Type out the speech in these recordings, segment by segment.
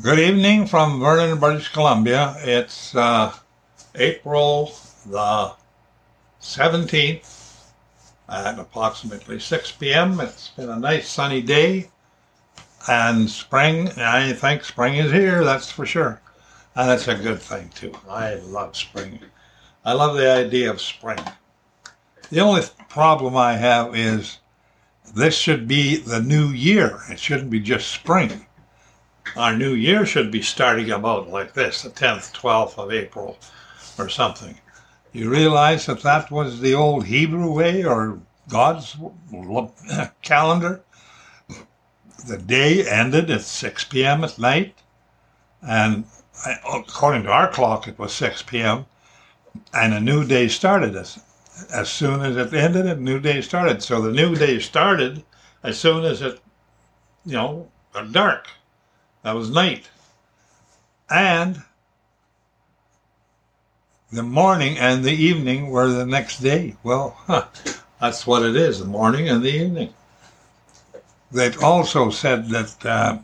Good evening from Vernon, British Columbia. It's uh, April the 17th at approximately 6 p.m. It's been a nice sunny day and spring, I think spring is here, that's for sure. And it's a good thing too. I love spring. I love the idea of spring. The only problem I have is this should be the new year. It shouldn't be just spring our new year should be starting about like this, the 10th, 12th of April or something. You realize that that was the old Hebrew way or God's calendar? The day ended at 6 p.m. at night, and according to our clock, it was 6 p.m., and a new day started as, as soon as it ended, a new day started. So the new day started as soon as it, you know, got dark. That was night. And the morning and the evening were the next day. Well, huh, that's what it is the morning and the evening. They also said that uh,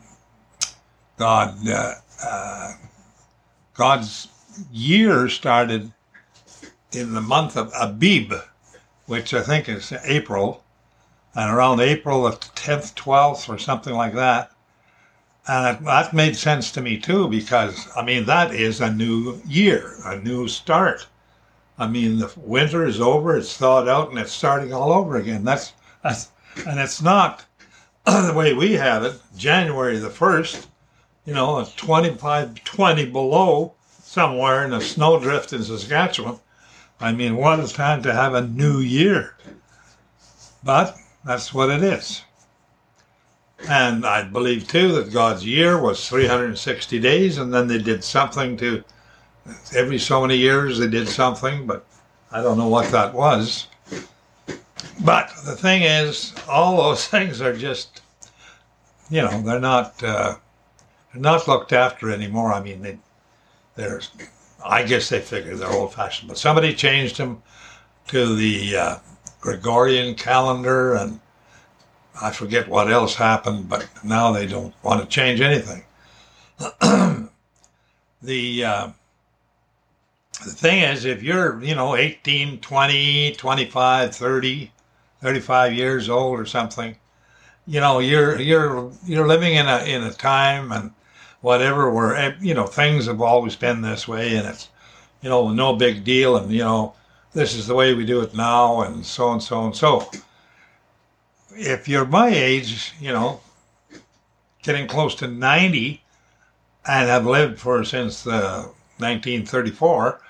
God, uh, uh, God's year started in the month of Abib, which I think is April, and around April the 10th, 12th, or something like that, and that made sense to me too, because I mean, that is a new year, a new start. I mean, the winter is over, it's thawed out, and it's starting all over again. That's, that's and it's not the way we have it, January the 1st, you know, it's 25, 20 below somewhere in a snowdrift in Saskatchewan. I mean, what a time to have a new year. But that's what it is. And I believe too that God's year was 360 days, and then they did something to every so many years they did something, but I don't know what that was. But the thing is, all those things are just, you know, they're not uh, they're not looked after anymore. I mean, they they're I guess they figure they're old fashioned, but somebody changed them to the uh, Gregorian calendar and I forget what else happened, but now they don't want to change anything. the uh, the thing is, if you're, you know, 18, 20, 25, 30, 35 years old or something, you know, you're you're you're living in a in a time and whatever where eh, you know things have always been this way and it's you know no big deal and you know this is the way we do it now and so and so and so if you're my age, you know, getting close to 90 and have lived for since uh, 1934,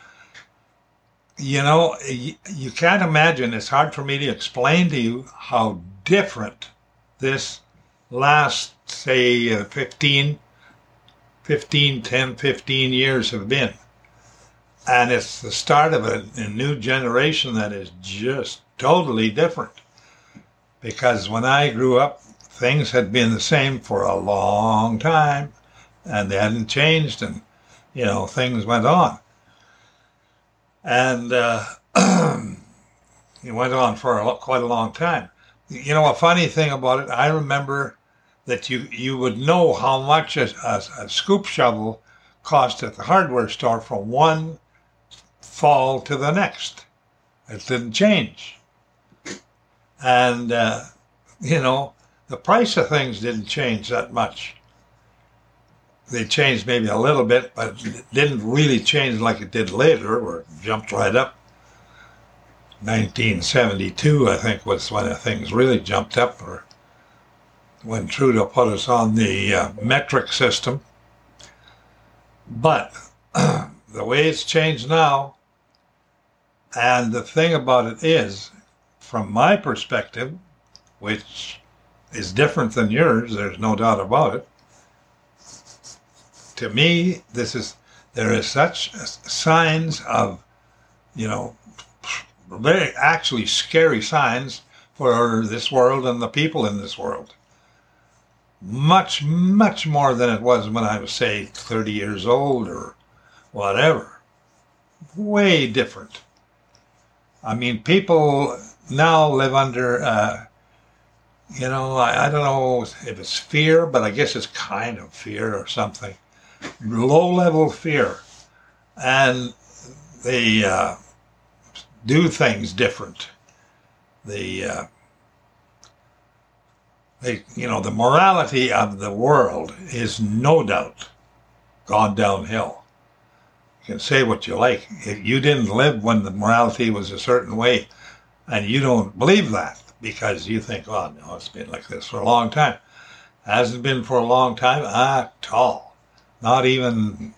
you know, you, you can't imagine, it's hard for me to explain to you how different this last, say, uh, 15, 15, 10, 15 years have been. And it's the start of a, a new generation that is just totally different because when I grew up, things had been the same for a long time and they hadn't changed and, you know, things went on. And uh, it went on for a, quite a long time. You know, a funny thing about it, I remember that you, you would know how much a, a, a scoop shovel cost at the hardware store from one fall to the next. It didn't change and uh, you know the price of things didn't change that much. They changed maybe a little bit, but didn't really change like it did later, where it jumped right up. 1972, I think, was when things really jumped up, or when Trudeau put us on the uh, metric system. But the way it's changed now, and the thing about it is, from my perspective, which is different than yours, there's no doubt about it. To me, this is there is such signs of, you know, very actually scary signs for this world and the people in this world. Much, much more than it was when I was, say, 30 years old or whatever. Way different. I mean, people now live under, uh, you know, I, I, don't know if it's fear, but I guess it's kind of fear or something. low level fear, and they uh, do things different. The uh, they, you know, the morality of the world is no doubt gone downhill. You can say what you like. If you didn't live when the morality was a certain way, and you don't believe that because you think, oh no, it's been like this for a long time. Hasn't been for a long time at all. Not even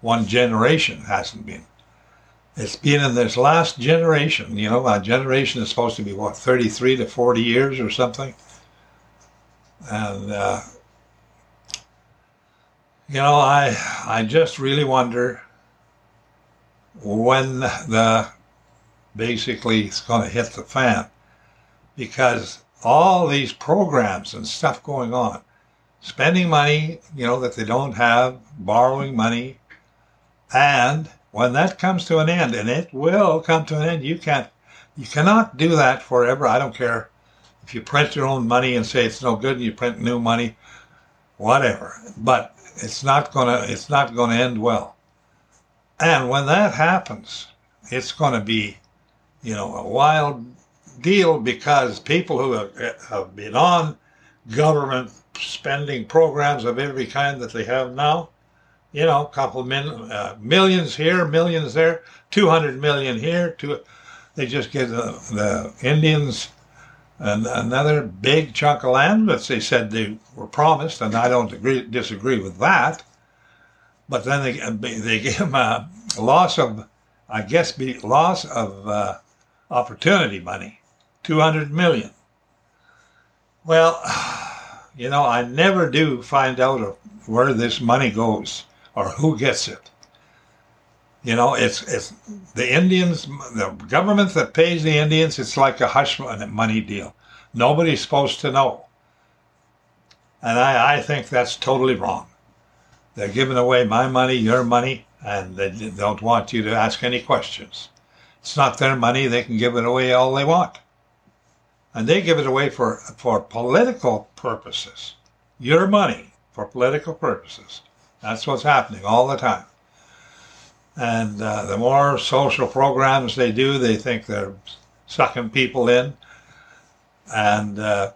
one generation hasn't been. It's been in this last generation. You know, a generation is supposed to be what, 33 to 40 years or something. And uh, you know, I I just really wonder when the basically it's going to hit the fan because all these programs and stuff going on, spending money, you know, that they don't have, borrowing money, and when that comes to an end, and it will come to an end, you can't, you cannot do that forever. I don't care if you print your own money and say it's no good, and you print new money, whatever. But it's not gonna, it's not gonna end well. And when that happens, it's gonna be, you know, a wild deal because people who have, have been on government spending programs of every kind that they have now, you know, a couple min, uh, millions here, millions there, 200 million here, two, they just give the, the Indians another big chunk of land that they said they were promised, and I don't agree, disagree with that. But then they they give them a loss of, I guess, be loss of uh, opportunity money, two hundred million. Well, you know, I never do find out where this money goes or who gets it. You know, it's it's the Indians, the government that pays the Indians. It's like a hush money deal. Nobody's supposed to know, and I, I think that's totally wrong. They're giving away my money, your money, and they don't want you to ask any questions. It's not their money; they can give it away all they want, and they give it away for for political purposes. Your money for political purposes. That's what's happening all the time. And uh, the more social programs they do, they think they're sucking people in. And uh,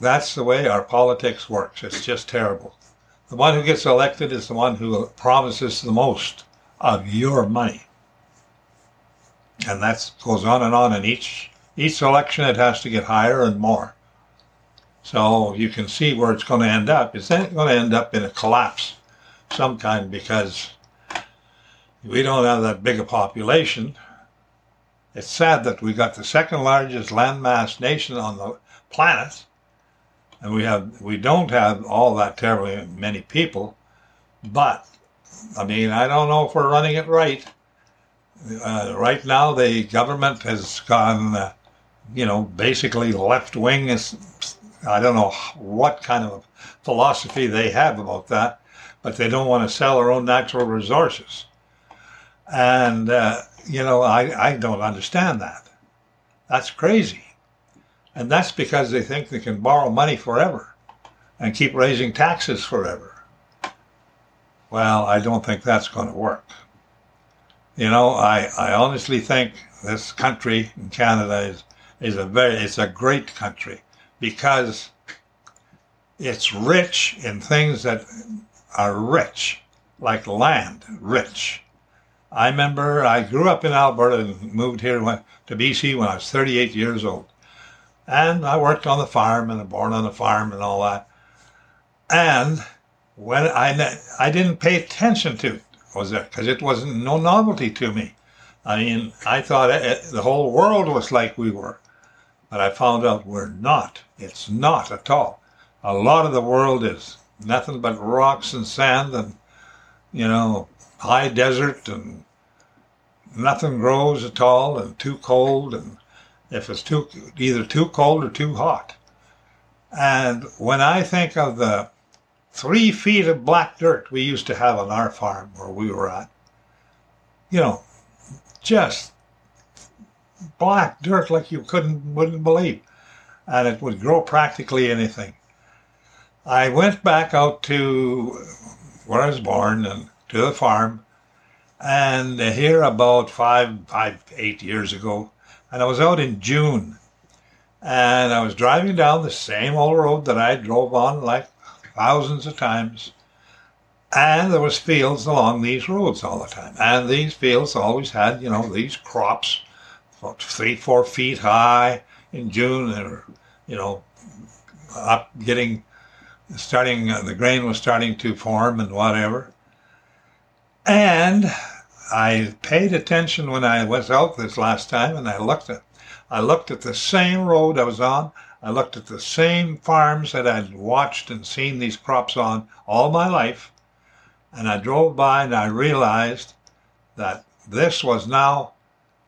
that's the way our politics works. It's just terrible. The one who gets elected is the one who promises the most of your money. And that goes on and on. And each each election, it has to get higher and more. So you can see where it's going to end up. It's going to end up in a collapse some kind because we don't have that big a population. It's sad that we got the second largest landmass nation on the planet, and we have we don't have all that terribly many people. But I mean, I don't know if we're running it right. Uh, right now, the government has gone, uh, you know, basically left wing. Is I don't know what kind of philosophy they have about that, but they don't want to sell their own natural resources. And, uh, you know, I, I don't understand that. That's crazy. And that's because they think they can borrow money forever and keep raising taxes forever. Well, I don't think that's going to work. You know, I, I honestly think this country in Canada is, is a very, it's a great country because it's rich in things that are rich, like land, rich. I remember I grew up in Alberta and moved here to BC when I was 38 years old. And I worked on the farm and born on the farm and all that. And when I, I didn't pay attention to was it because it wasn't no novelty to me. I mean, I thought it, it, the whole world was like we were, but I found out we're not. It's not at all. A lot of the world is nothing but rocks and sand and, you know, high desert and nothing grows at all and too cold and if it's too either too cold or too hot. And when I think of the three feet of black dirt we used to have on our farm where we were at, you know, just black dirt like you couldn't wouldn't believe, and it would grow practically anything. I went back out to where I was born and to the farm, and here about five, five, eight years ago, and I was out in June, and I was driving down the same old road that I drove on like thousands of times, and there was fields along these roads all the time, and these fields always had, you know, these crops, three, four feet high in June, they were, you know, up getting starting uh, the grain was starting to form and whatever. And i paid attention when i was out this last time and i looked at i looked at the same road i was on i looked at the same farms that i'd watched and seen these crops on all my life and i drove by and i realized that this was now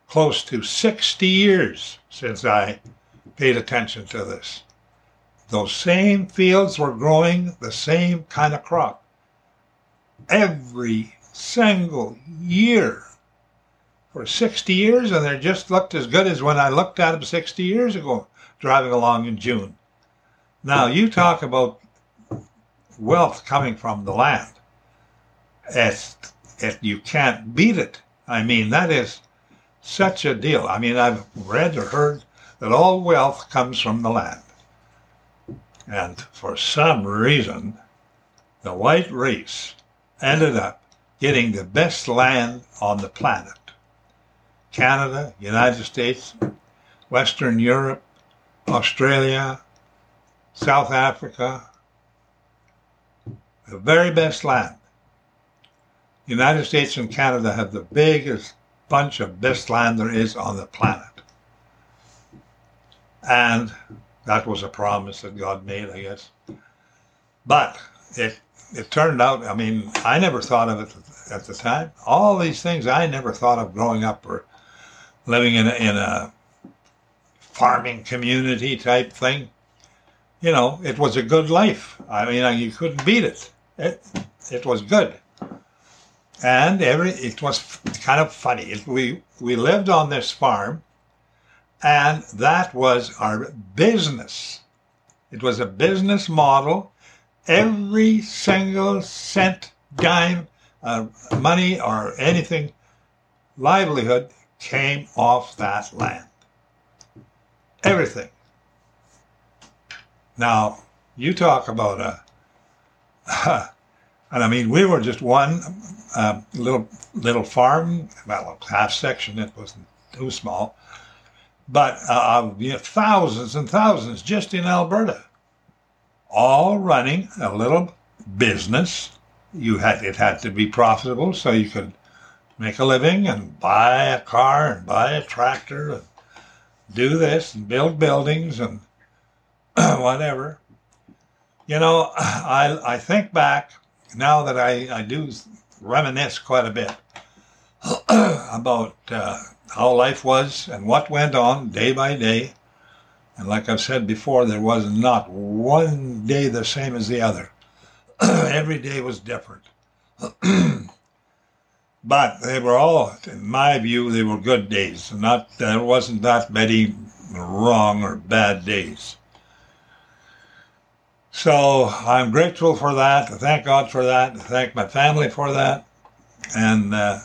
close to 60 years since i paid attention to this. Those same fields were growing the same kind of crop. Every single year for 60 years, and they just looked as good as when I looked at them 60 years ago driving along in June. Now, you talk about wealth coming from the land. It's, it, you can't beat it. I mean, that is such a deal. I mean, I've read or heard that all wealth comes from the land. And for some reason, the white race ended up getting the best land on the planet. Canada, United States, Western Europe, Australia, South Africa, the very best land. United States and Canada have the biggest bunch of best land there is on the planet. And that was a promise that God made, I guess. But it it turned out. I mean, I never thought of it at the time. All these things I never thought of growing up or living in a, in a farming community type thing. You know, it was a good life. I mean, you couldn't beat it. It it was good, and every it was kind of funny. It, we we lived on this farm and that was our business. It was a business model. Every single cent, dime, uh, money, or anything, livelihood came off that land. Everything. Now, you talk about a, and I mean, we were just one uh, little little farm, well, a half section. It wasn't too small, but uh, you know, thousands and thousands just in Alberta, all running a little business. You had it had to be profitable, so you could make a living and buy a car and buy a tractor and do this and build buildings and whatever. You know, I I think back now that I, I do reminisce quite a bit about. Uh, how life was and what went on day by day. And like I've said before, there was not one day the same as the other. Every day was different. But they were all, in my view, they were good days. Not there wasn't that many wrong or bad days. So I'm grateful for that. I thank God for that. I thank my family for that. And uh,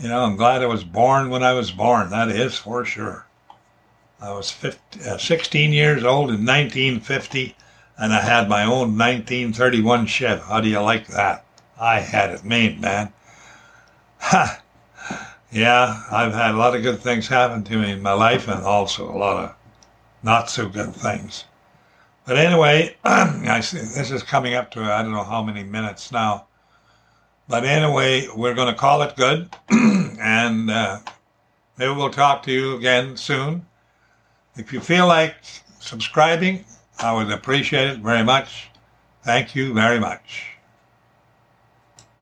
you know, I'm glad I was born when I was born. That is for sure. I was 50, uh, 16 years old in 1950, and I had my own 1931 Chev. How do you like that? I had it made, man. Ha! Yeah, I've had a lot of good things happen to me in my life, and also a lot of not so good things. But anyway, I see this is coming up to I don't know how many minutes now. But anyway, we're going to call it good, and uh, maybe we'll talk to you again soon. If you feel like subscribing, I would appreciate it very much. Thank you very much.